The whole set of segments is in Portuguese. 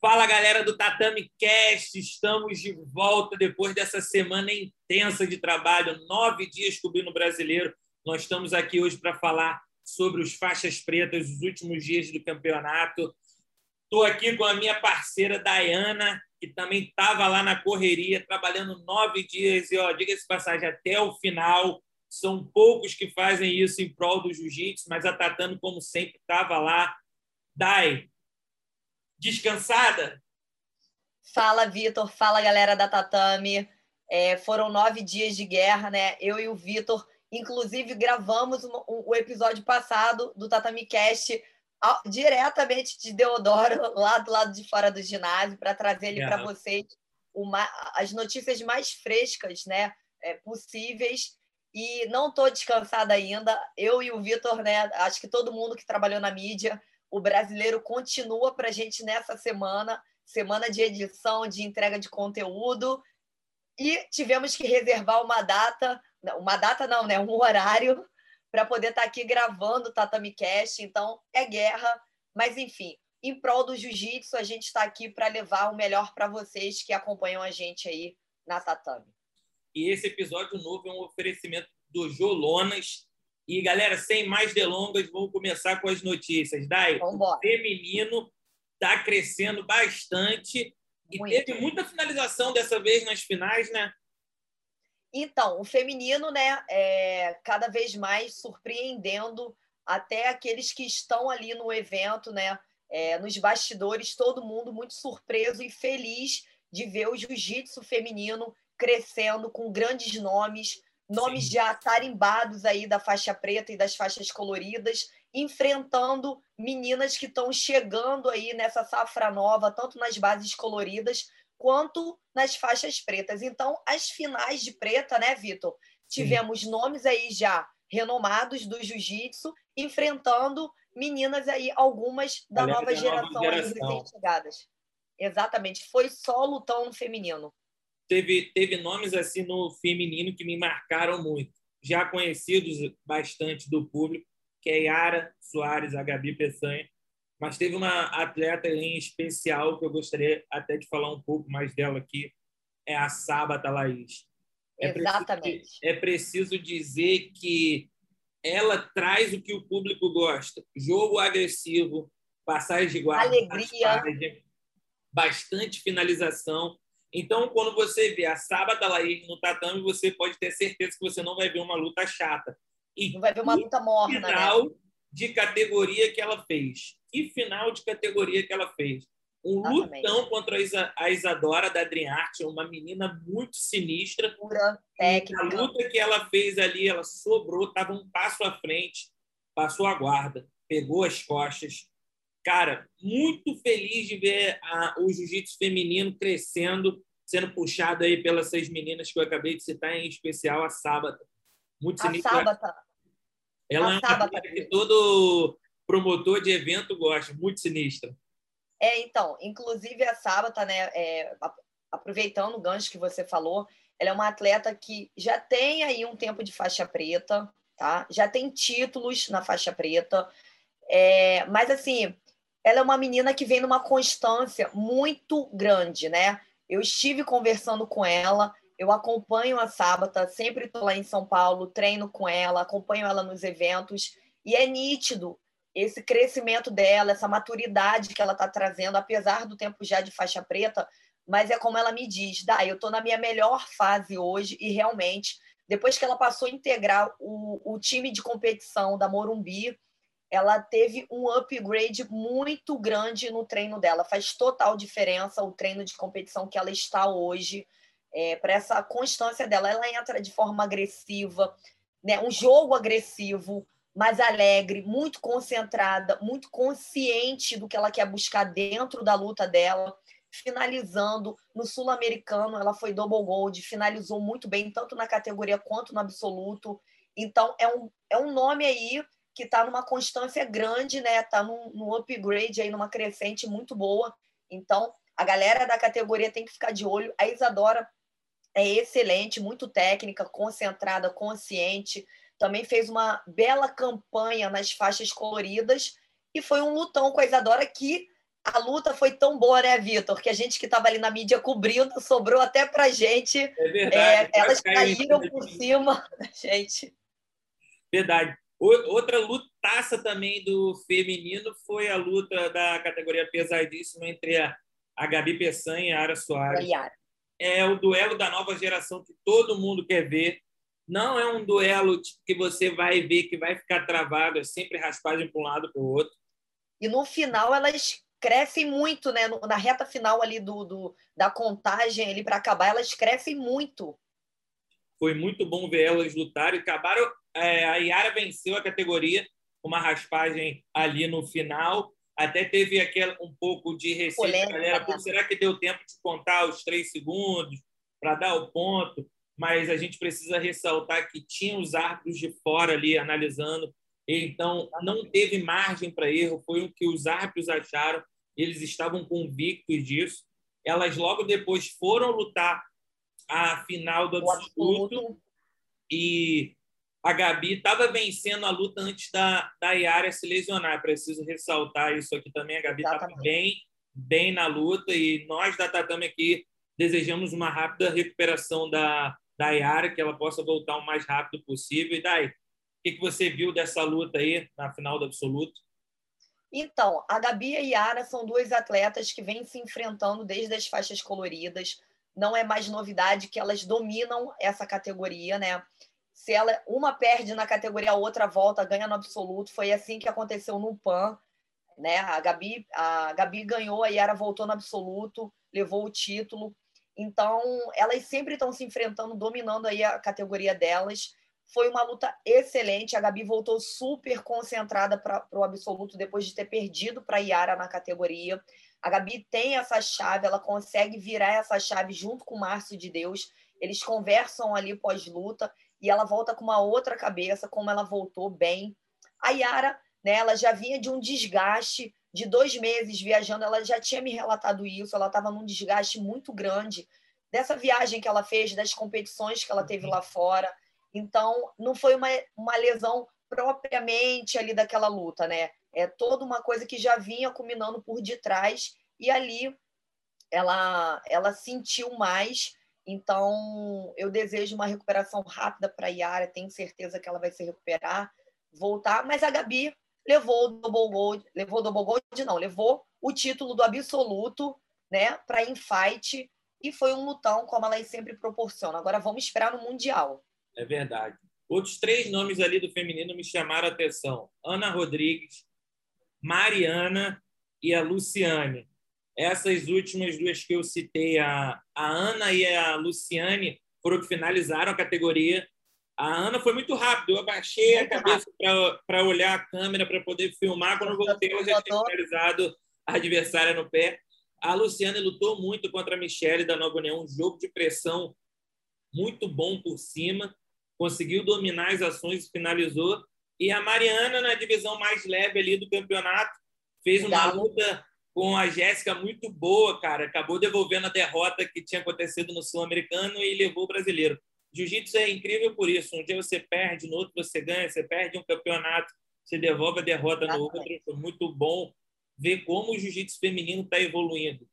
Fala galera do Tatame Cast, estamos de volta depois dessa semana intensa de trabalho, nove dias cobrindo o brasileiro. Nós estamos aqui hoje para falar sobre os faixas pretas, os últimos dias do campeonato. Estou aqui com a minha parceira Dayana, que também estava lá na correria, trabalhando nove dias e, ó, diga-se passagem, até o final. São poucos que fazem isso em prol do jiu-jitsu, mas a Tatame, como sempre, estava lá. Dai, descansada? Fala, Vitor. Fala, galera da Tatame. É, foram nove dias de guerra, né? Eu e o Vitor, inclusive, gravamos o, episódio passado do Tatame Cast diretamente de Deodoro, lá do lado de fora do ginásio, para trazer ele para vocês uma, as notícias mais frescas né, é, possíveis. E não estou descansada ainda. Eu e o Vitor, né? Acho que todo mundo que trabalhou na mídia o brasileiro continua para a gente nessa semana, semana de edição, de entrega de conteúdo, e tivemos que reservar uma data, uma data não, né? Um horário para poder estar tá aqui gravando o Tatami Cast. Então, é guerra, mas enfim, em prol do jiu-jitsu, a gente está aqui para levar o melhor para vocês que acompanham a gente aí na Tatami. E esse episódio novo é um oferecimento do Jolonas, e, galera, sem mais delongas, vamos começar com as notícias. Dai, o feminino está crescendo bastante Muito. e teve muita finalização dessa vez nas finais, né? Então, o feminino, né, é cada vez mais surpreendendo até aqueles que estão ali no evento, né, é, nos bastidores, todo mundo muito surpreso e feliz de ver o jiu-jitsu feminino crescendo com grandes nomes, nomes Sim. já tarimbados aí da faixa preta e das faixas coloridas, enfrentando meninas que estão chegando aí nessa safra nova, tanto nas bases coloridas quanto nas faixas pretas. Então, as finais de preta, né, Vitor? Tivemos Sim. nomes aí já renomados do jiu-jitsu enfrentando meninas aí, algumas da nova geração, nova geração. recém-chegadas. Exatamente. Foi só lutão no feminino teve, teve nomes assim no feminino que me marcaram muito, já conhecidos bastante do público, que é Yara Soares, a Gabi Peçanha, mas teve uma atleta em especial que eu gostaria até de falar um pouco mais dela aqui, é a Sábata Laís. É Exatamente. Preciso, é preciso dizer que ela traz o que o público gosta: jogo agressivo, passagem de guarda, alegria, bastante finalização então, quando você vê a Sábata Laís no tatame, você pode ter certeza que você não vai ver uma luta chata. E não vai ver uma luta morna, né? final né? de categoria que ela fez. Que final de categoria que ela fez. Um Exatamente. lutão contra a Isadora da Dream Art, uma menina muito sinistra. Pura técnica. A luta que ela fez ali, ela sobrou, estava um passo à frente, passou a guarda, pegou as costas, cara, muito feliz de ver a, o jiu-jitsu feminino crescendo, sendo puxado aí pelas seis meninas que eu acabei de citar, em especial a Sábata. Muito. A Sábata. Ela a é uma que todo promotor de evento gosta, muito sinistra. É, então, inclusive a Sábata, né, é, aproveitando o gancho que você falou, ela é uma atleta que já tem aí um tempo de faixa preta, tá? Já tem títulos na faixa preta, é, mas assim, ela é uma menina que vem numa constância muito grande, né? Eu estive conversando com ela, eu acompanho a Sábata, sempre estou lá em São Paulo, treino com ela, acompanho ela nos eventos, e é nítido esse crescimento dela, essa maturidade que ela está trazendo, apesar do tempo já de faixa preta, mas é como ela me diz, Dá, eu estou na minha melhor fase hoje, e realmente, depois que ela passou a integrar o, o time de competição da Morumbi, ela teve um upgrade muito grande no treino dela. Faz total diferença o treino de competição que ela está hoje, é, para essa constância dela. Ela entra de forma agressiva, né? um jogo agressivo, mais alegre, muito concentrada, muito consciente do que ela quer buscar dentro da luta dela. Finalizando no Sul-Americano, ela foi double gold, finalizou muito bem, tanto na categoria quanto no absoluto. Então, é um, é um nome aí que está numa constância grande, né? Está num, num upgrade aí, numa crescente muito boa. Então, a galera da categoria tem que ficar de olho. A Isadora é excelente, muito técnica, concentrada, consciente. Também fez uma bela campanha nas faixas coloridas e foi um lutão com a Isadora que a luta foi tão boa, né, Vitor? Que a gente que estava ali na mídia cobrindo, sobrou até pra gente. É verdade. É, elas caíram por cima da gente. Verdade. Outra lutaça também do feminino foi a luta da categoria pesadíssima entre a, a Gabi Peçanha e a Ara Soares. É o duelo da nova geração que todo mundo quer ver. Não é um duelo que você vai ver que vai ficar travado, é sempre raspagem para um lado para o outro. E no final elas crescem muito, né? Na reta final ali do, do da contagem ali para acabar, elas crescem muito. Foi muito bom ver elas lutarem. Acabaram, é, a Yara venceu a categoria uma raspagem ali no final. Até teve aquele, um pouco de receio galera. Né? será que deu tempo de contar os três segundos para dar o ponto? Mas a gente precisa ressaltar que tinha os árbitros de fora ali analisando então, não teve margem para erro, foi o que os árbitros acharam, eles estavam convictos disso. Elas logo depois foram lutar a final do absoluto e a Gabi estava vencendo a luta antes da, da Yara se lesionar. Preciso ressaltar isso aqui também. A Gabi estava bem, bem na luta e nós da Tatame aqui desejamos uma rápida recuperação da, da Yara, que ela possa voltar o mais rápido possível. E daí, o que, que você viu dessa luta aí na final do absoluto? Então, a Gabi e a Yara são duas atletas que vêm se enfrentando desde as faixas coloridas. Não é mais novidade que elas dominam essa categoria, né? Se ela uma perde na categoria, a outra volta, ganha no absoluto. Foi assim que aconteceu no PAN, né? A Gabi, a Gabi ganhou, a Yara voltou no absoluto, levou o título. Então, elas sempre estão se enfrentando, dominando aí a categoria delas. Foi uma luta excelente. A Gabi voltou super concentrada para o absoluto depois de ter perdido para a Yara na categoria. A Gabi tem essa chave, ela consegue virar essa chave junto com o Márcio de Deus. Eles conversam ali pós-luta e ela volta com uma outra cabeça, como ela voltou bem. A Yara, né, ela já vinha de um desgaste de dois meses viajando, ela já tinha me relatado isso, ela estava num desgaste muito grande dessa viagem que ela fez, das competições que ela teve lá fora. Então, não foi uma, uma lesão propriamente ali daquela luta, né? É toda uma coisa que já vinha culminando por detrás e ali ela ela sentiu mais. Então, eu desejo uma recuperação rápida para a Yara, tenho certeza que ela vai se recuperar, voltar, mas a Gabi levou o double gold, levou o double gold, não, levou o título do absoluto, né, para infight e foi um lutão como ela sempre proporciona. Agora vamos esperar no mundial. É verdade. Outros três nomes ali do feminino me chamaram a atenção: Ana Rodrigues, Mariana e a Luciane. Essas últimas duas que eu citei, a, a Ana e a Luciane, foram que finalizaram a categoria. A Ana foi muito rápido, eu abaixei muito a cabeça para olhar a câmera para poder filmar. Quando eu voltei, ela já tinha finalizado a adversária no pé. A Luciane lutou muito contra a Michelle da Nova União, um jogo de pressão muito bom por cima conseguiu dominar as ações e finalizou. E a Mariana, na divisão mais leve ali do campeonato, fez uma luta com a Jéssica muito boa, cara. Acabou devolvendo a derrota que tinha acontecido no Sul-Americano e levou o brasileiro. Jiu-jitsu é incrível por isso. Um dia você perde, no outro você ganha. Você perde um campeonato, você devolve a derrota no outro. Foi muito bom ver como o jiu-jitsu feminino está evoluindo.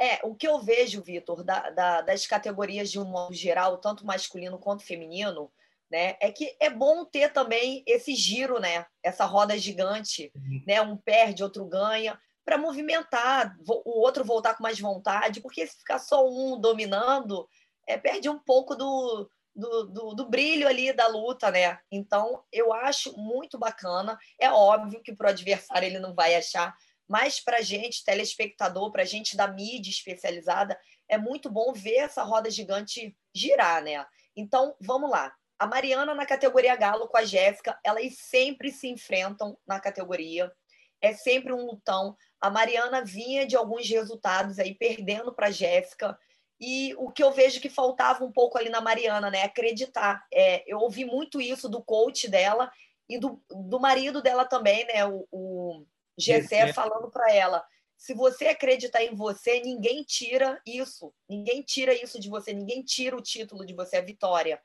É, o que eu vejo, Vitor, da, da, das categorias de um modo geral, tanto masculino quanto feminino, né, é que é bom ter também esse giro, né, essa roda gigante, uhum. né, um perde, outro ganha, para movimentar, o outro voltar com mais vontade, porque se ficar só um dominando, é, perde um pouco do, do, do, do, brilho ali da luta, né? Então, eu acho muito bacana. É óbvio que para o adversário ele não vai achar mas para a gente, telespectador, para a gente da mídia especializada, é muito bom ver essa roda gigante girar, né? Então, vamos lá. A Mariana na categoria Galo com a Jéssica, elas sempre se enfrentam na categoria. É sempre um lutão. A Mariana vinha de alguns resultados aí perdendo para a Jéssica. E o que eu vejo que faltava um pouco ali na Mariana, né? Acreditar. É, eu ouvi muito isso do coach dela e do, do marido dela também, né? O, o Gessé falando para ela: se você acreditar em você, ninguém tira isso, ninguém tira isso de você, ninguém tira o título de você, a vitória.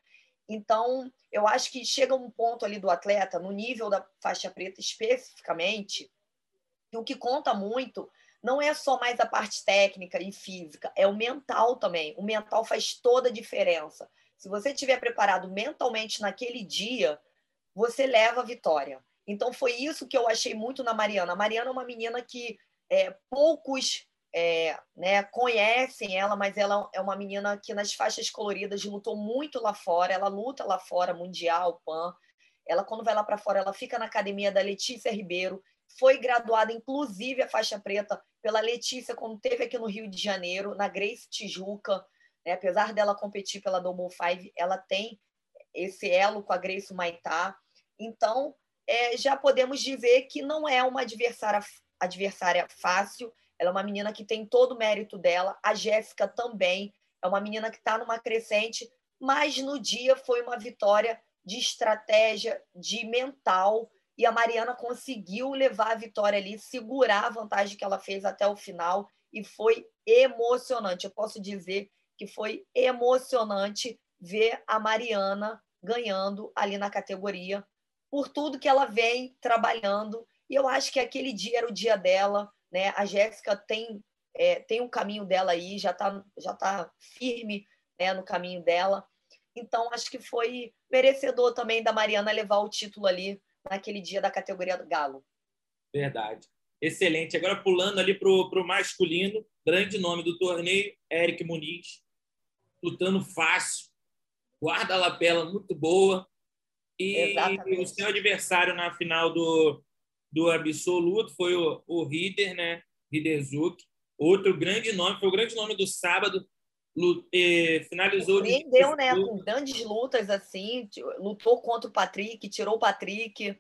Então, eu acho que chega um ponto ali do atleta, no nível da faixa preta especificamente, E o que conta muito não é só mais a parte técnica e física, é o mental também. O mental faz toda a diferença. Se você estiver preparado mentalmente naquele dia, você leva a vitória. Então foi isso que eu achei muito na Mariana. A Mariana é uma menina que é, poucos é, né, conhecem ela, mas ela é uma menina que nas faixas coloridas lutou muito lá fora. Ela luta lá fora, mundial, pan. Ela quando vai lá para fora, ela fica na academia da Letícia Ribeiro. Foi graduada, inclusive, a faixa preta pela Letícia, quando teve aqui no Rio de Janeiro, na Grace Tijuca. Né? Apesar dela competir pela Double Five, ela tem esse elo com a Grace Maitá. Então, é, já podemos dizer que não é uma adversária, adversária fácil. Ela é uma menina que tem todo o mérito dela. A Jéssica também é uma menina que está numa crescente, mas no dia foi uma vitória de estratégia, de mental, e a Mariana conseguiu levar a vitória ali, segurar a vantagem que ela fez até o final e foi emocionante. Eu posso dizer que foi emocionante ver a Mariana ganhando ali na categoria por tudo que ela vem trabalhando. E eu acho que aquele dia era o dia dela, né? A Jéssica tem é, tem um caminho dela aí, já está já tá firme né, no caminho dela. Então, acho que foi merecedor também da Mariana levar o título ali naquele dia da categoria do Galo. Verdade. Excelente. Agora pulando ali para o masculino, grande nome do torneio, Eric Muniz, lutando fácil, guarda-lapela muito boa. E Exatamente. o seu adversário na final do, do absoluto foi o, o Rider, né? Riderzuk. Outro grande nome, foi o grande nome do sábado. Lute, finalizou. Surpreendeu, né? Com grandes lutas assim. Lutou contra o Patrick, tirou o Patrick.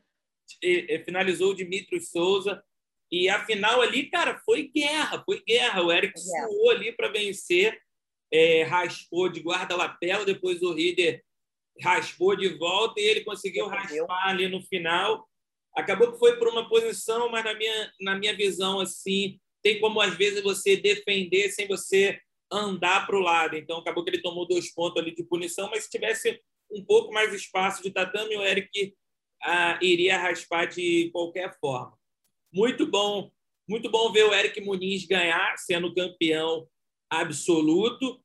E, finalizou o Dimitri Souza. E a final ali, cara, foi guerra, foi guerra. O Eric suou ali para vencer, é, raspou de guarda-lapela, depois o Rider raspou de volta e ele conseguiu raspar ali no final. Acabou que foi por uma posição, mas na minha, na minha visão, assim, tem como às vezes você defender sem você andar para o lado. Então, acabou que ele tomou dois pontos ali de punição, mas se tivesse um pouco mais espaço de tatame, o Eric ah, iria raspar de qualquer forma. Muito bom, muito bom ver o Eric Muniz ganhar, sendo campeão absoluto,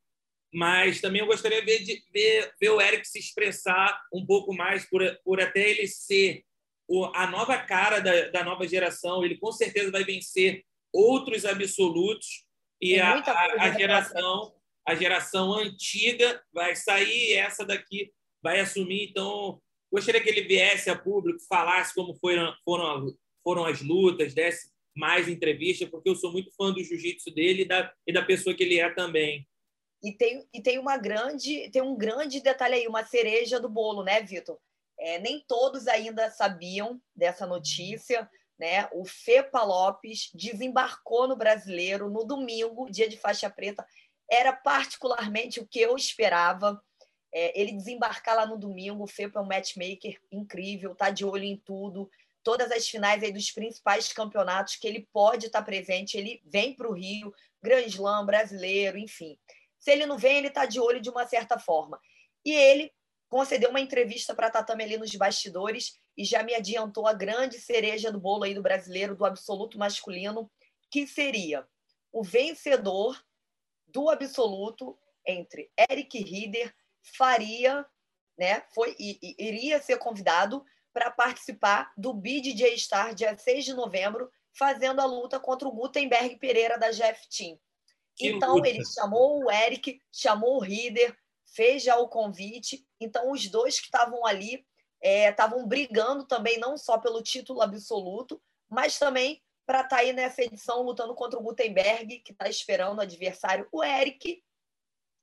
mas também eu gostaria de ver, de ver, ver o Eric se expressar um pouco mais, por, por até ele ser o, a nova cara da, da nova geração. Ele com certeza vai vencer outros absolutos e a, a, a geração a geração antiga vai sair essa daqui vai assumir. Então gostaria que ele viesse a público falasse como foram foram foram as lutas desse mais entrevista porque eu sou muito fã do jiu-jitsu dele e da, e da pessoa que ele é também. E tem, e tem uma grande tem um grande detalhe aí uma cereja do bolo né Vitor? É, nem todos ainda sabiam dessa notícia né? O Fepa Lopes desembarcou no Brasileiro no domingo, dia de faixa preta. Era particularmente o que eu esperava. É, ele desembarcar lá no domingo. O Fepa é um matchmaker incrível, tá de olho em tudo. Todas as finais aí dos principais campeonatos que ele pode estar presente, ele vem para o Rio, Grand Slam, brasileiro, enfim. Se ele não vem, ele está de olho de uma certa forma. E ele concedeu uma entrevista para a Tatame ali nos bastidores e já me adiantou a grande cereja do bolo aí do brasileiro, do absoluto masculino, que seria o vencedor do absoluto entre Eric Rieder faria, né, foi e, e iria ser convidado para participar do BDJ Star dia 6 de novembro, fazendo a luta contra o Gutenberg Pereira da Jeff Team. Então ele chamou o Eric, chamou o Rieder, fez já o convite. Então os dois que estavam ali estavam é, brigando também não só pelo título absoluto, mas também para estar tá aí nessa edição lutando contra o Gutenberg, que está esperando o adversário, o Eric.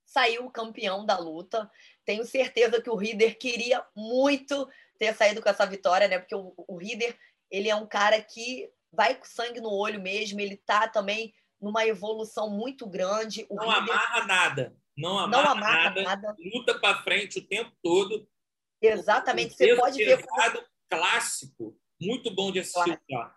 Saiu campeão da luta. Tenho certeza que o Rider queria muito ter saído com essa vitória, né? Porque o, o Rider, ele é um cara que vai com sangue no olho mesmo, ele tá também numa evolução muito grande. O não amarra nada. Não amarra, não amarra nada, nada. Luta para frente o tempo todo. Exatamente. Você pode ver. clássico, muito bom de assistir. Claro.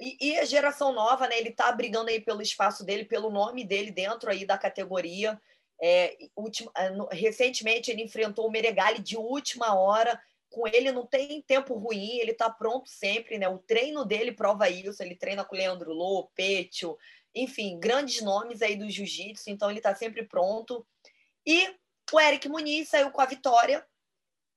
E, e, a geração nova, né? Ele está brigando aí pelo espaço dele, pelo nome dele dentro aí da categoria. É, última, é, recentemente ele enfrentou o Meregali de última hora, com ele não tem tempo ruim, ele está pronto sempre, né? O treino dele prova isso, ele treina com o Leandro Lô, Petio, enfim, grandes nomes aí do jiu-jitsu, então ele está sempre pronto. E o Eric Muniz saiu com a vitória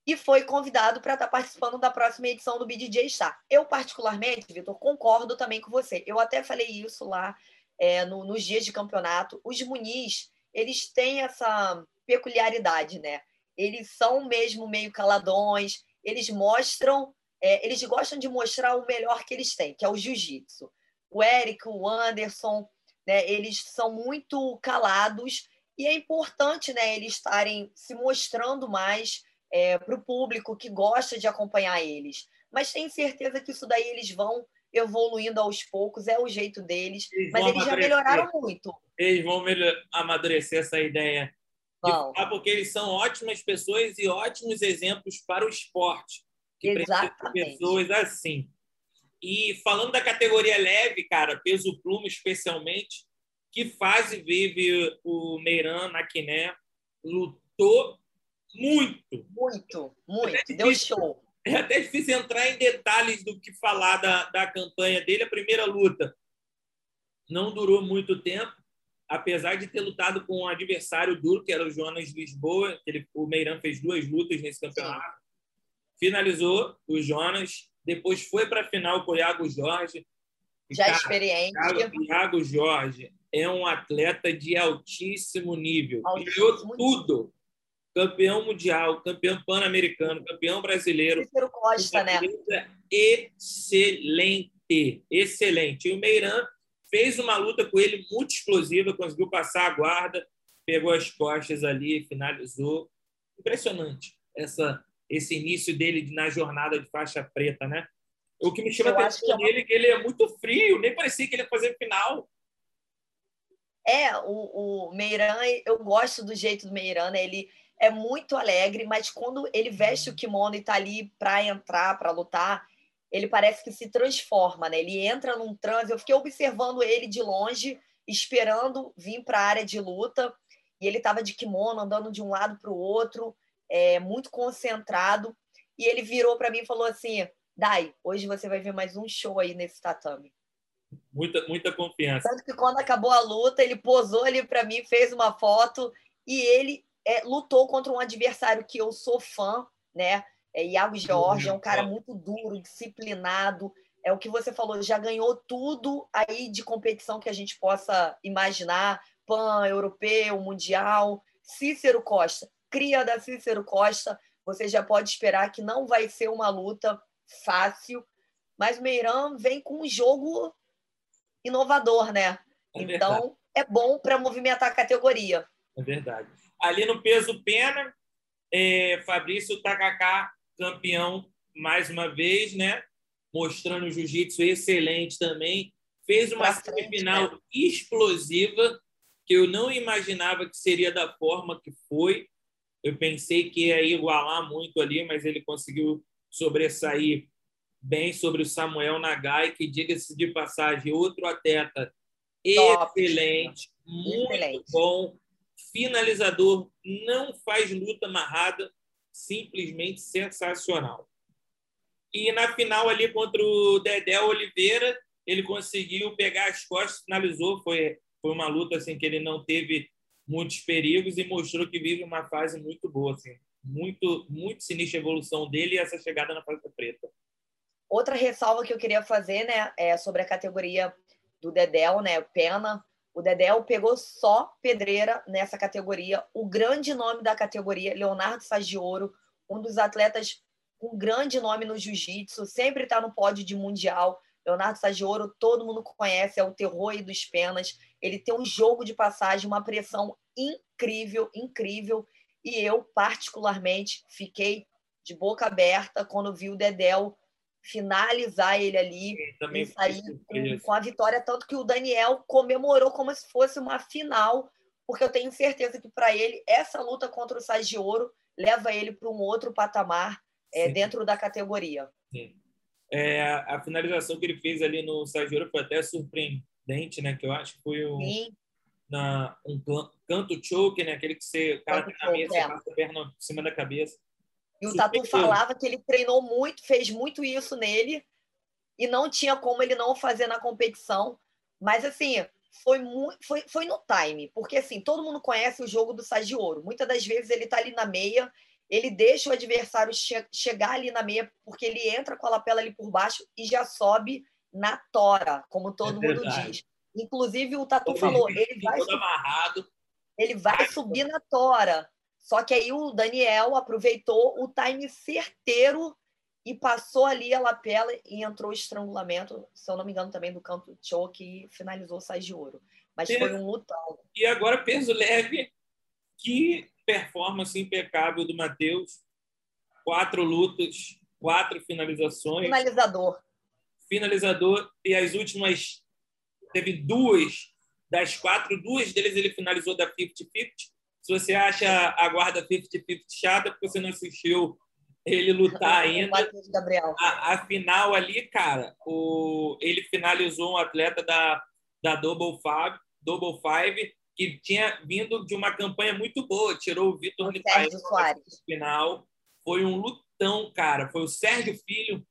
e foi convidado para estar tá participando da próxima edição do BDJ Star. Eu, particularmente, Vitor, concordo também com você. Eu até falei isso lá é, no, nos dias de campeonato. Os Muniz, eles têm essa peculiaridade, né? Eles são mesmo meio caladões, eles mostram, é, eles gostam de mostrar o melhor que eles têm, que é o jiu-jitsu. O Eric, o Anderson, né, eles são muito calados e é importante né, eles estarem se mostrando mais é, para o público que gosta de acompanhar eles. Mas tenho certeza que isso daí eles vão evoluindo aos poucos, é o jeito deles. Eles mas eles já melhoraram muito. Eles vão amadurecer essa ideia. Bom. Porque eles são ótimas pessoas e ótimos exemplos para o esporte. Que Exatamente. pessoas assim. E falando da categoria leve, cara, peso pluma especialmente, que fase vive o Meiran na Quiné? Lutou muito. Muito, muito. É Deu show. É até difícil entrar em detalhes do que falar da, da campanha dele. A primeira luta não durou muito tempo, apesar de ter lutado com um adversário duro, que era o Jonas Lisboa. Ele, o Meiran fez duas lutas nesse campeonato. Finalizou o Jonas, depois foi para a final com o Iago Jorge. Já cara, experiente. O Iago Jorge é um atleta de altíssimo nível. Ganhou tudo campeão mundial, campeão pan-americano, campeão brasileiro. Cícero Costa, né? Excelente, excelente. E o Meiran fez uma luta com ele muito explosiva, conseguiu passar a guarda, pegou as costas ali, finalizou. Impressionante essa, esse início dele na jornada de faixa preta, né? O que me chama a atenção é nele é que ele é muito frio, nem parecia que ele ia fazer final. É, o, o Meiran, eu gosto do jeito do Meiran, né? Ele é muito alegre, mas quando ele veste o kimono e está ali para entrar, para lutar, ele parece que se transforma, né? Ele entra num transe. Eu fiquei observando ele de longe, esperando vir para a área de luta, e ele estava de kimono, andando de um lado para o outro, é, muito concentrado. E ele virou para mim e falou assim: Dai, hoje você vai ver mais um show aí nesse tatame. Muita, muita confiança. Tanto que quando acabou a luta, ele posou ali para mim, fez uma foto e ele é, lutou contra um adversário que eu sou fã, né? É Iago Jorge, é um cara muito duro, disciplinado. É o que você falou, já ganhou tudo aí de competição que a gente possa imaginar, pan, europeu, mundial. Cícero Costa, cria da Cícero Costa, você já pode esperar que não vai ser uma luta fácil, mas o Meiran vem com um jogo inovador, né? É então é bom para movimentar a categoria. É verdade. Ali no peso pena, é, Fabrício Takaká, campeão mais uma vez, né? Mostrando o jiu-jitsu excelente também. Fez uma semifinal né? explosiva, que eu não imaginava que seria da forma que foi. Eu pensei que ia igualar muito ali, mas ele conseguiu sobressair bem sobre o Samuel Nagai, que, diga-se de passagem, outro atleta Top. excelente, muito excelente. bom finalizador, não faz luta amarrada, simplesmente sensacional. E na final ali contra o Dedé Oliveira, ele conseguiu pegar as costas, finalizou, foi foi uma luta assim que ele não teve muitos perigos e mostrou que vive uma fase muito boa, assim, muito muito sinistra a evolução dele e essa chegada na faixa preta. Outra ressalva que eu queria fazer, né, é sobre a categoria do Dedel, né, pena, o Dedéu pegou só pedreira nessa categoria. O grande nome da categoria, Leonardo Sagioro, um dos atletas com grande nome no jiu-jitsu, sempre está no pódio de mundial. Leonardo Sagioro, todo mundo conhece, é o terror aí dos penas. Ele tem um jogo de passagem, uma pressão incrível, incrível. E eu, particularmente, fiquei de boca aberta quando vi o Dedéu finalizar ele ali e sair com, com, a vitória, tanto que o Daniel comemorou como se fosse uma final, porque eu tenho certeza que para ele essa luta contra o Sagioro leva ele para um outro patamar é, dentro da categoria. Sim. É, a finalização que ele fez ali no Sagioro foi até surpreendente, né? Que eu acho que foi um, na, um canto choke, né? Aquele que você, o cara tem na mesa, é. passa a perna em cima da cabeça E o Tatu falava que ele treinou muito, fez muito isso nele, e não tinha como ele não fazer na competição. Mas, assim, foi, muito, foi, foi no time, porque, assim, todo mundo conhece o jogo do Ouro. Muitas das vezes ele está ali na meia, ele deixa o adversário che chegar ali na meia, porque ele entra com a lapela ali por baixo e já sobe na tora, como todo é mundo diz. Inclusive, o Tatu falou, ele vai, ele vai subir na tora. Só que aí o Daniel aproveitou o time certeiro e passou ali a lapela e entrou o estrangulamento, se eu não me engano, também do canto choke e finalizou o sais de ouro. Mas e, foi um lutão. E agora peso leve, que performance impecável do Matheus. Quatro lutas, quatro finalizações. Finalizador. Finalizador. E as últimas, teve duas das quatro, duas deles ele finalizou da 50-50 se você acha a guarda 50-50 chata, porque você não assistiu ele lutar ainda. A, a, final ali, cara, o, ele finalizou um atleta da, da Double Five, Double Five que tinha vindo de uma campanha muito boa, tirou o Vitor no final. Foi um lutão, cara. Foi o Sérgio Filho,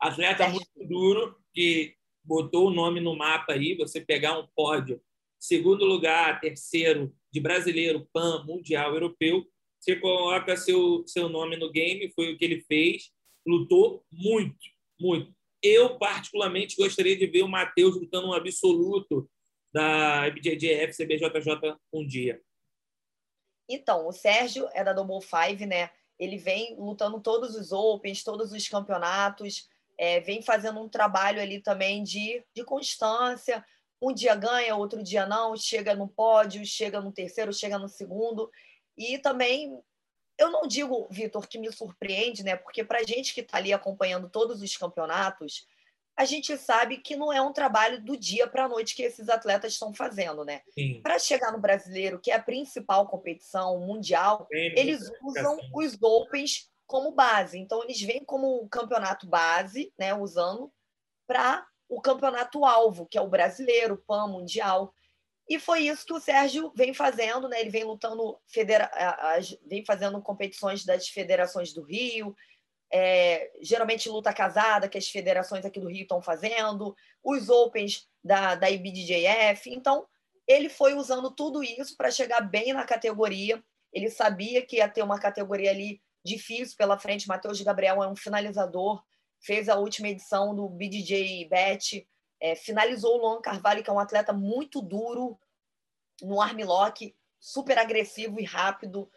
atleta Sérgio. muito duro, que botou o nome no mapa aí. Você pegar um pódio, segundo lugar, terceiro, de brasileiro, PAN, mundial, europeu, você coloca seu, seu nome no game, foi o que ele fez, lutou muito, muito. Eu, particularmente, gostaria de ver o Matheus lutando um absoluto da IBJJF CBJJ um dia. Então, o Sérgio é da Double Five, né? Ele vem lutando todos os Opens, todos os campeonatos, é, vem fazendo um trabalho ali também de, de constância, um dia ganha, outro dia não, chega no pódio, chega no terceiro, chega no segundo. E também, eu não digo, Vitor, que me surpreende, né? Porque para a gente que está ali acompanhando todos os campeonatos, a gente sabe que não é um trabalho do dia para a noite que esses atletas estão fazendo, né? Para chegar no brasileiro, que é a principal competição mundial, Bem, eles usam assim. os Opens como base. Então, eles vêm como campeonato base, né? Usando para o campeonato alvo, que é o brasileiro, PAN mundial. E foi isso que o Sérgio vem fazendo, né? Ele vem lutando, federa... vem fazendo competições das federações do Rio, é... geralmente luta casada, que as federações aqui do Rio estão fazendo, os Opens da, da IBDJF. Então, ele foi usando tudo isso para chegar bem na categoria. Ele sabia que ia ter uma categoria ali difícil pela frente. Matheus Gabriel é um finalizador, fez a última edição do BDJ Bet, é, finalizou o Luan Carvalho, que é um atleta muito duro no armlock, super agressivo e rápido.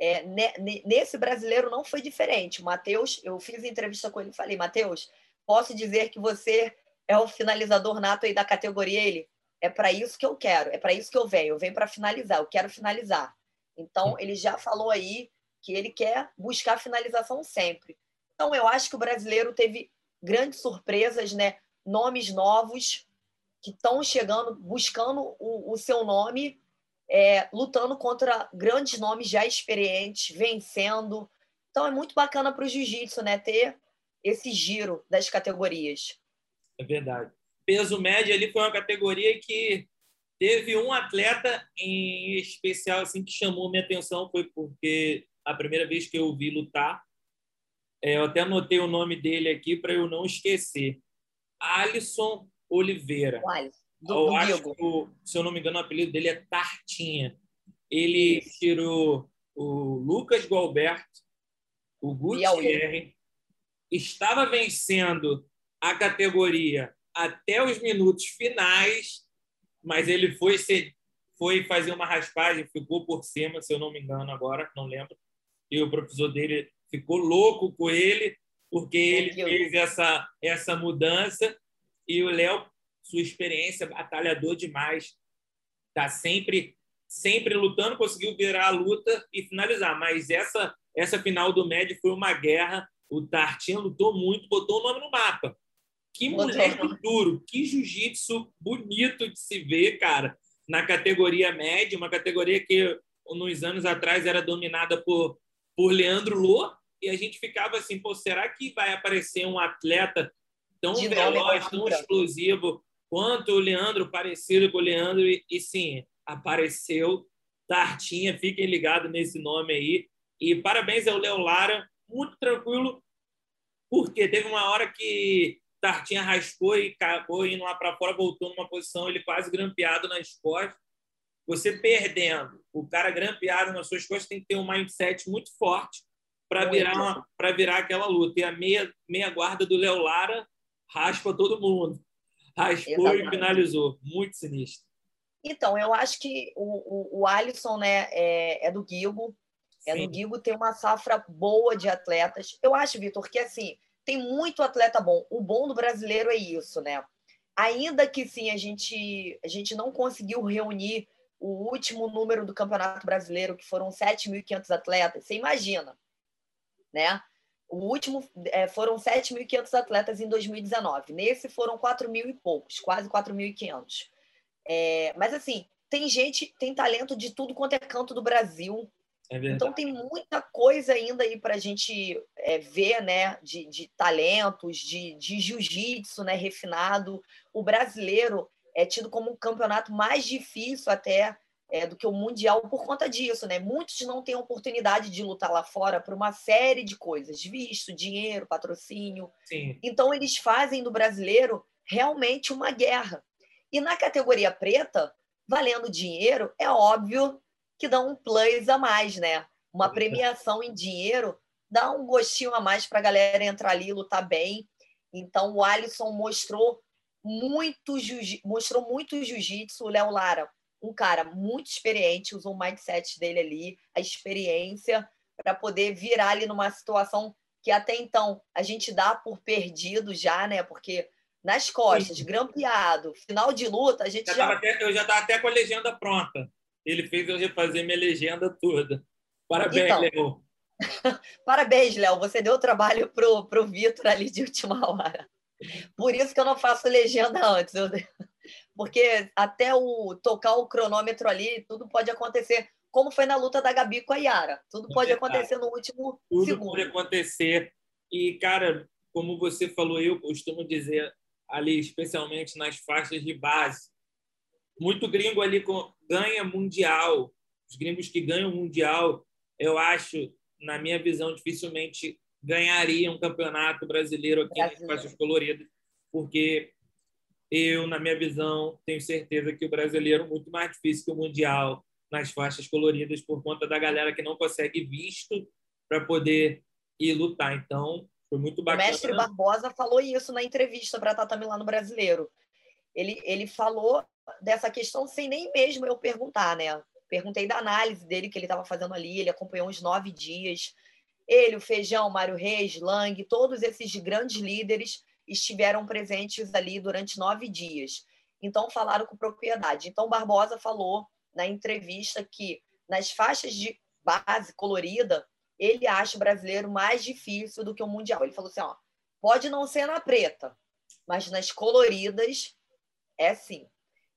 É, nesse brasileiro não foi diferente. Matheus, eu fiz entrevista com ele e falei, Matheus, posso dizer que você é o finalizador nato aí da categoria? Ele, é para isso que eu quero, é para isso que eu venho, eu venho para finalizar, eu quero finalizar. Então, ele já falou aí que ele quer buscar finalização sempre. Então, eu acho que o brasileiro teve grandes surpresas, né? nomes novos que estão chegando, buscando o, o seu nome, é, lutando contra grandes nomes já experientes, vencendo. Então, é muito bacana para o jiu-jitsu né? ter esse giro das categorias. É verdade. Peso médio ali foi uma categoria que teve um atleta em especial assim que chamou minha atenção foi porque a primeira vez que eu vi lutar eu até anotei o nome dele aqui para eu não esquecer. Alisson Oliveira. O Alisson. Do, eu do acho que, se eu não me engano, o apelido dele é Tartinha. Ele Isso. tirou o Lucas Gualberto, o Gutierrez, estava vencendo a categoria até os minutos finais, mas ele foi, ser, foi fazer uma raspagem, ficou por cima, se eu não me engano agora, não lembro. E o professor dele ficou louco com ele, porque ele fez essa, essa mudança. E o Léo, sua experiência, batalhador demais, está sempre, sempre lutando, conseguiu virar a luta e finalizar. Mas essa, essa final do médio foi uma guerra. O Tartinho lutou muito, botou o nome no mapa. Que moleque duro, que jiu-jitsu bonito de se ver, cara, na categoria média, uma categoria que nos anos atrás era dominada por, por Leandro Lô, e a gente ficava assim, pô, será que vai aparecer um atleta tão de veloz, tão explosivo quanto o Leandro, parecido com o Leandro? E, e sim, apareceu. Tartinha, fiquem ligados nesse nome aí. E parabéns ao Léo Lara, muito tranquilo, porque teve uma hora que Tartinha raspou e acabou indo lá para fora, voltou numa posição, ele quase grampeado nas costas. Você perdendo, o cara grampeado nas suas costas tem que ter um mindset muito forte para virar, para virar aquela luta. E a meia, meia guarda do Léo Lara raspa todo mundo. Raspou Exatamente. e finalizou. Muito sinistro. Então, eu acho que o, o, o Alisson né, é, é do Guigo. É do Guigo, tem uma safra boa de atletas. Eu acho, Vitor, que assim, tem muito atleta bom. O bom do brasileiro é isso, né? Ainda que sim, a gente, a gente não conseguiu reunir o último número do Campeonato Brasileiro, que foram 7.500 atletas. Você imagina, né? O último é, foram 7.500 atletas em 2019. Nesse foram 4 mil e poucos, quase 4.500. É, mas assim, tem gente, tem talento de tudo quanto é canto do Brasil. É então tem muita coisa ainda aí para a gente é, ver, né? De, de talentos, de, de jiu-jitsu, né? Refinado. O brasileiro é tido como um campeonato mais difícil até é, do que o mundial por conta disso, né? Muitos não têm oportunidade de lutar lá fora por uma série de coisas, visto, dinheiro, patrocínio. Sim. Então eles fazem do brasileiro realmente uma guerra. E na categoria preta, valendo dinheiro, é óbvio que dá um plus a mais, né? Uma premiação em dinheiro dá um gostinho a mais para a galera entrar ali e lutar bem. Então o Alisson mostrou muito mostrou muito jiu-jitsu, o Léo Lara um cara muito experiente, usou o mindset dele ali, a experiência, para poder virar ali numa situação que até então a gente dá por perdido já, né? Porque nas costas, Sim. grampeado, final de luta, a gente já. já... Até, eu já estava até com a legenda pronta. Ele fez eu refazer minha legenda toda. Parabéns, então, Léo. Parabéns, Léo. Você deu trabalho pro, pro Vitor ali de última hora. Por isso que eu não faço legenda antes. Eu porque até o tocar o cronômetro ali, tudo pode acontecer, como foi na luta da Gabi com a Yara. Tudo pode é acontecer no último tudo segundo. pode acontecer. E, cara, como você falou, eu costumo dizer ali, especialmente nas faixas de base, muito gringo ali ganha mundial. Os gringos que ganham mundial, eu acho, na minha visão, dificilmente ganhariam um campeonato brasileiro aqui brasileiro. nas faixas coloridas, porque eu, na minha visão, tenho certeza que o brasileiro é muito mais difícil que o mundial nas faixas coloridas por conta da galera que não consegue visto para poder ir lutar. Então, foi muito bacana. O mestre Barbosa falou isso na entrevista para Tatame lá no Brasileiro. Ele, ele falou dessa questão sem nem mesmo eu perguntar, né? Perguntei da análise dele que ele estava fazendo ali, ele acompanhou uns nove dias. Ele, o Feijão, Mário Reis, Lang, todos esses grandes líderes estiveram presentes ali durante nove dias. Então, falaram com propriedade. Então, Barbosa falou na entrevista que nas faixas de base colorida, ele acha o brasileiro mais difícil do que o mundial. Ele falou assim: ó, pode não ser na preta, mas nas coloridas é sim.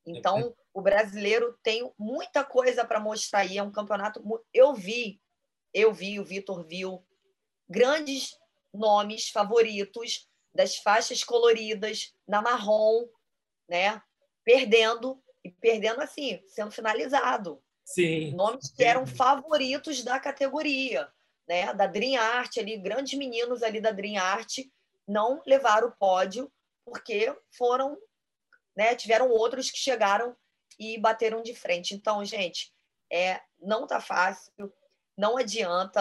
Então, o brasileiro tem muita coisa para mostrar aí. É um campeonato. Eu vi, eu vi, o Vitor viu grandes nomes favoritos das faixas coloridas na marrom, né? Perdendo e perdendo assim, sendo finalizado. Sim. Nomes que eram favoritos da categoria, né? Da Dream Art ali, grandes meninos ali da Dream Art não levaram o pódio porque foram, né? Tiveram outros que chegaram e bateram de frente. Então, gente, é não tá fácil, não adianta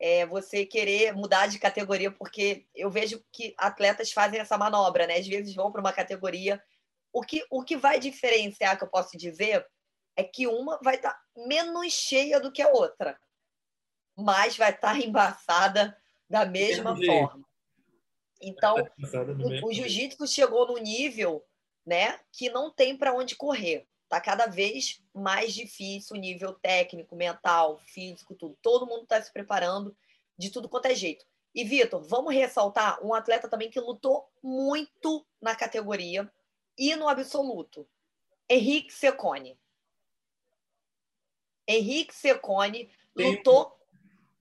é, você querer mudar de categoria, porque eu vejo que atletas fazem essa manobra, né? Às vezes vão para uma categoria. O que, o que vai diferenciar, que eu posso dizer, é que uma vai estar tá menos cheia do que a outra, mas vai estar tá embaçada da mesma Entendi. forma. Então, o, o jiu-jitsu chegou no nível né, que não tem para onde correr. Está cada vez mais difícil o nível técnico, mental, físico, tudo. Todo mundo está se preparando de tudo quanto é jeito. E, Vitor, vamos ressaltar um atleta também que lutou muito na categoria e no absoluto. Henrique Secone. Henrique Secone lutou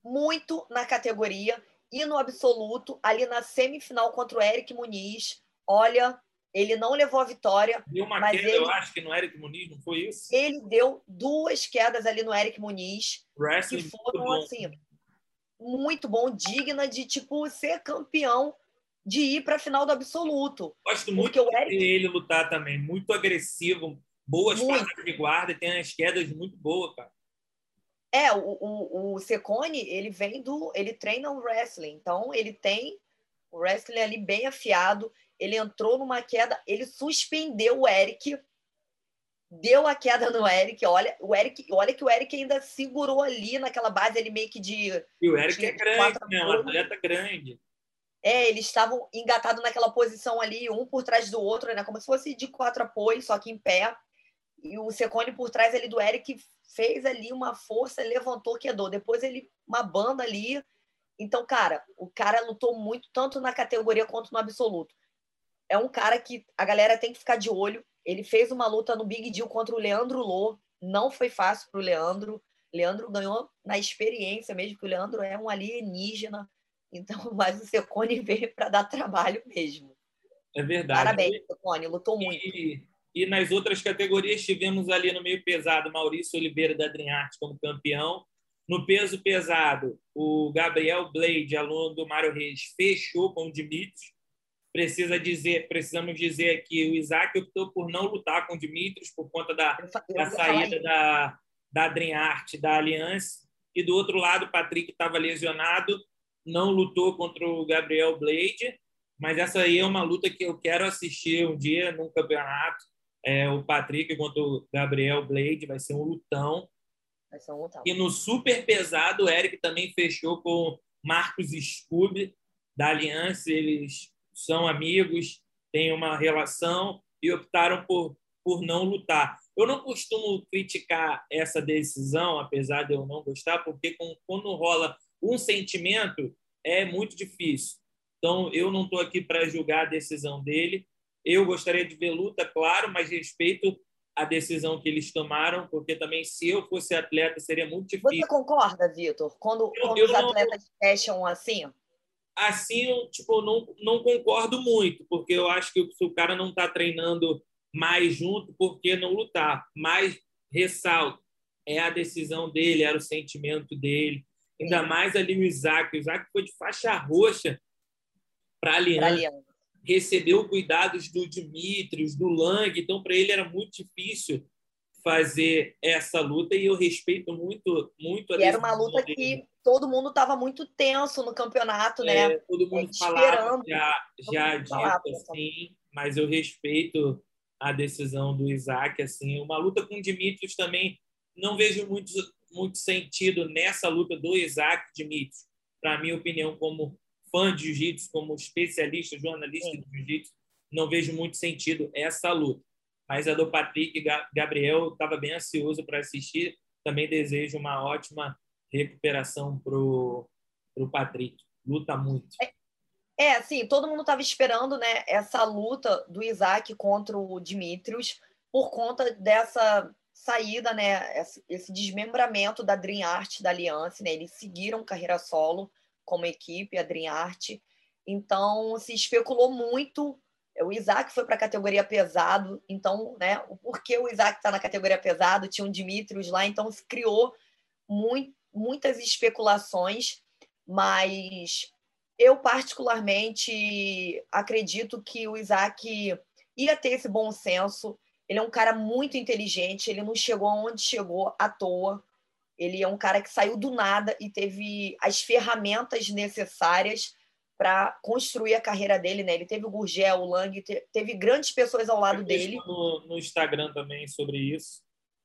muito na categoria e no absoluto, ali na semifinal contra o Eric Muniz. Olha, ele não levou a vitória. Deu uma mas queda, ele, eu acho que no Eric Muniz, não foi isso? Ele deu duas quedas ali no Eric Muniz. Wrestling que foram assim. muito bom, digna de tipo ser campeão de ir para a final do absoluto. Gosto muito de Eric... ele lutar também, muito agressivo, boas muito. passadas de guarda, tem as quedas muito boas, cara. É, o, o, o Secone, ele vem do. Ele treina o wrestling, então ele tem o wrestling ali bem afiado. Ele entrou numa queda, ele suspendeu o Eric, deu a queda no Eric. Olha, o Eric, olha que o Eric ainda segurou ali naquela base, ele meio que de. E o Eric é grande, né? Um atleta grande. É, eles estavam engatados naquela posição ali, um por trás do outro, né? Como se fosse de quatro apoios, só que em pé. E o Secone por trás ali do Eric fez ali uma força, levantou, quedou. Depois ele, uma banda ali. Então, cara, o cara lutou muito, tanto na categoria quanto no absoluto. É um cara que a galera tem que ficar de olho. Ele fez uma luta no Big Deal contra o Leandro Lô. Não foi fácil para o Leandro. Leandro ganhou na experiência mesmo, que o Leandro é um alienígena. Então, mas o Secone veio para dar trabalho mesmo. É verdade. Parabéns, Secone, lutou muito. E, e nas outras categorias tivemos ali no meio pesado Maurício Oliveira da Dream como campeão. No peso pesado, o Gabriel Blade, aluno do Mário Reis, fechou com o Dimitris. Precisa dizer, precisamos dizer que o Isaac optou por não lutar com o Dimitris por conta da, da saída da, da Dream Art, da Aliança. E do outro lado, o Patrick estava lesionado, não lutou contra o Gabriel Blade, mas essa aí é uma luta que eu quero assistir um dia num campeonato é, o Patrick contra o Gabriel Blade, vai ser um lutão. Vai ser um lutão. E no super pesado, o Eric também fechou com Marcos Scooby, da Aliança. Eles são amigos, têm uma relação e optaram por, por não lutar. Eu não costumo criticar essa decisão, apesar de eu não gostar, porque quando rola um sentimento, é muito difícil. Então, eu não estou aqui para julgar a decisão dele. Eu gostaria de ver luta, claro, mas respeito a decisão que eles tomaram, porque também se eu fosse atleta seria muito difícil. Você concorda, Vitor? Quando, eu, quando eu os não, atletas fecham assim? Assim, eu tipo, não, não concordo muito, porque eu acho que se o cara não está treinando mais junto, por que não lutar? Mas ressalto, é a decisão dele, era o sentimento dele. Ainda mais ali o Isaac. O Isaac foi de faixa roxa para a Aliança recebeu cuidados do Dimitrios, do Lang, então para ele era muito difícil fazer essa luta e eu respeito muito muito a e era uma luta dele. que todo mundo estava muito tenso no campeonato, né? é, né? Todo mundo é, falava já já dito assim, mas eu respeito a decisão do Isaac assim, uma luta com o Dimitrios também não vejo muito muito sentido nessa luta do Isaac Dimitrios. Para minha opinião como fã de jiu-jitsu, como especialista, jornalista de jiu-jitsu, não vejo muito sentido essa luta. Mas a do Patrick Gabriel estava bem ansioso para assistir. Também desejo uma ótima recuperação para o Patrick. Luta muito. É, é, assim, todo mundo estava esperando né, essa luta do Isaac contra o Dimitrios por conta dessa saída, né, esse desmembramento da Dream Art da Aliança, né? Eles seguiram carreira solo como equipe, a Dream Art. Então, se especulou muito. O Isaac foi para a categoria pesado, então, né, o porquê o Isaac está na categoria pesado, tinha um Dimitrios lá, então se criou muito, muitas especulações, mas eu particularmente acredito que o Isaac ia ter esse bom senso. Ele é um cara muito inteligente, ele não chegou aonde chegou à toa. Ele é um cara que saiu do nada e teve as ferramentas necessárias para construir a carreira dele, né? Ele teve o Gurgel, o Lang, teve grandes pessoas ao lado dele. No, no Instagram também sobre isso.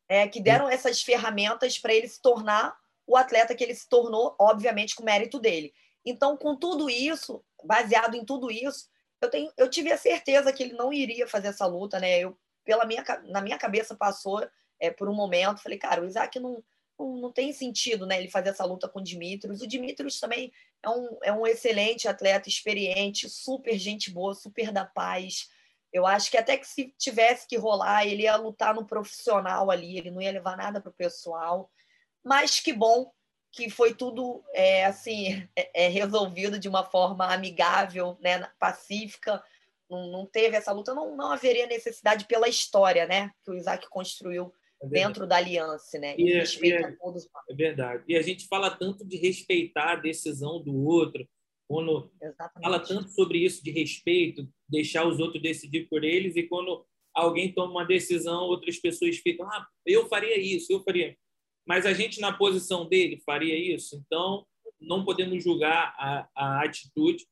É, que deram essas ferramentas para ele se tornar o atleta que ele se tornou, obviamente, com mérito dele. Então, com tudo isso, baseado em tudo isso, eu, tenho, eu tive a certeza que ele não iria fazer essa luta, né? Eu, pela minha, na minha cabeça passou é, por um momento, falei, cara, o Isaac não, não, tem sentido né, ele fazer essa luta com o Dimitrios. O Dimitrios também é um, é um excelente atleta, experiente, super gente boa, super da paz. Eu acho que até que se tivesse que rolar, ele ia lutar no profissional ali, ele não ia levar nada para o pessoal. Mas que bom que foi tudo é, assim é, é, resolvido de uma forma amigável, né, pacífica. Não, não teve essa luta, não, não haveria necessidade pela história né, que o Isaac construiu é dentro da aliança, né? E, e é, respeita é, todos. É verdade. E a gente fala tanto de respeitar a decisão do outro, quando Exatamente. fala tanto sobre isso de respeito, deixar os outros decidir por eles, e quando alguém toma uma decisão, outras pessoas ficam, ah, eu faria isso, eu faria. Mas a gente, na posição dele, faria isso. Então, não podemos julgar a, a atitude.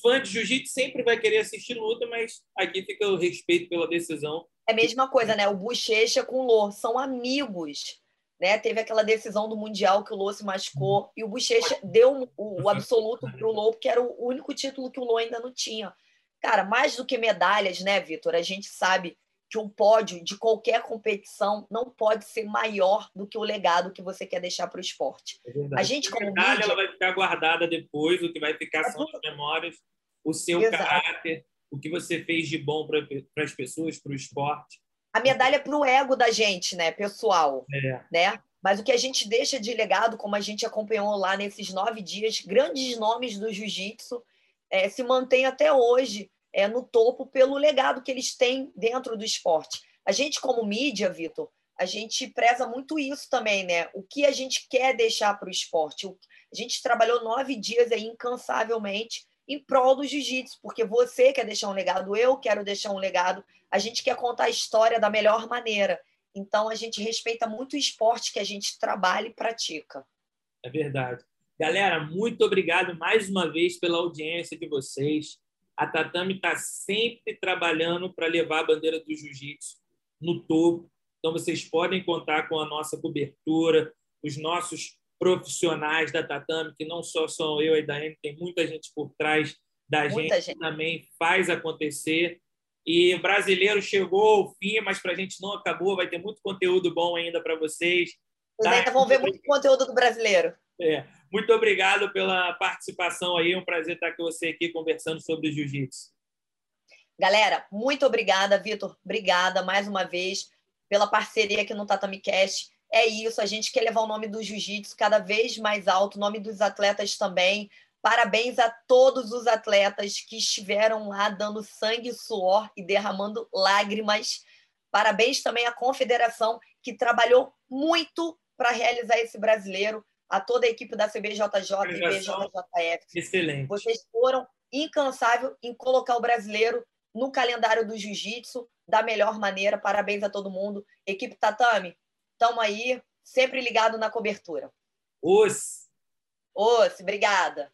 Fã de jiu-jitsu sempre vai querer assistir luta, mas aqui fica o respeito pela decisão. É a mesma coisa, né? O Bochecha com o Lô são amigos. Né? Teve aquela decisão do Mundial que o Lô se machucou e o Bochecha deu o, o absoluto para o Lô, porque era o único título que o Lô ainda não tinha. Cara, mais do que medalhas, né, Vitor? A gente sabe que um pódio de qualquer competição não pode ser maior do que o legado que você quer deixar para o esporte. É a gente como a medalha, mídia... ela vai ficar guardada depois, o que vai ficar é são as memórias, o seu Exato. caráter, o que você fez de bom para as pessoas, para o esporte. A medalha é para o ego da gente, né, pessoal, é. né? Mas o que a gente deixa de legado, como a gente acompanhou lá nesses nove dias, grandes nomes do jiu-jitsu é, se mantém até hoje é, no topo pelo legado que eles têm dentro do esporte. A gente, como mídia, Vitor, a gente preza muito isso também, né? O que a gente quer deixar para o esporte. A gente trabalhou nove dias aí incansavelmente em prol do jiu-jitsu, porque você quer deixar um legado, eu quero deixar um legado, a gente quer contar a história da melhor maneira. Então, a gente respeita muito o esporte que a gente trabalha e pratica. É verdade. Galera, muito obrigado mais uma vez pela audiência de vocês. A Tatame está sempre trabalhando para levar a bandeira do jiu-jitsu no topo. Então, vocês podem contar com a nossa cobertura, os nossos profissionais da Tatame, que não só são eu e Daiane, tem muita gente por trás da gente, gente, que também faz acontecer. E o brasileiro chegou ao fim, mas para a gente não acabou, vai ter muito conteúdo bom ainda para vocês. Tá? Então vão ver muito conteúdo do brasileiro. É. Muito obrigado pela participação aí. É um prazer estar com você aqui conversando sobre jiu-jitsu. Galera, muito obrigada, Vitor. Obrigada mais uma vez pela parceria aqui no Tatami Cast. É isso, a gente quer levar o nome do jiu-jitsu cada vez mais alto, o nome dos atletas também. Parabéns a todos os atletas que estiveram lá dando sangue, suor e derramando lágrimas. Parabéns também à confederação que trabalhou muito para realizar esse brasileiro a toda a equipe da CBJJ e BJJF. Excelente. Vocês foram incansáveis em colocar o brasileiro no calendário do jiu-jitsu da melhor maneira. Parabéns a todo mundo. Equipe Tatame, estamos aí, sempre ligado na cobertura. Os. Os, obrigada.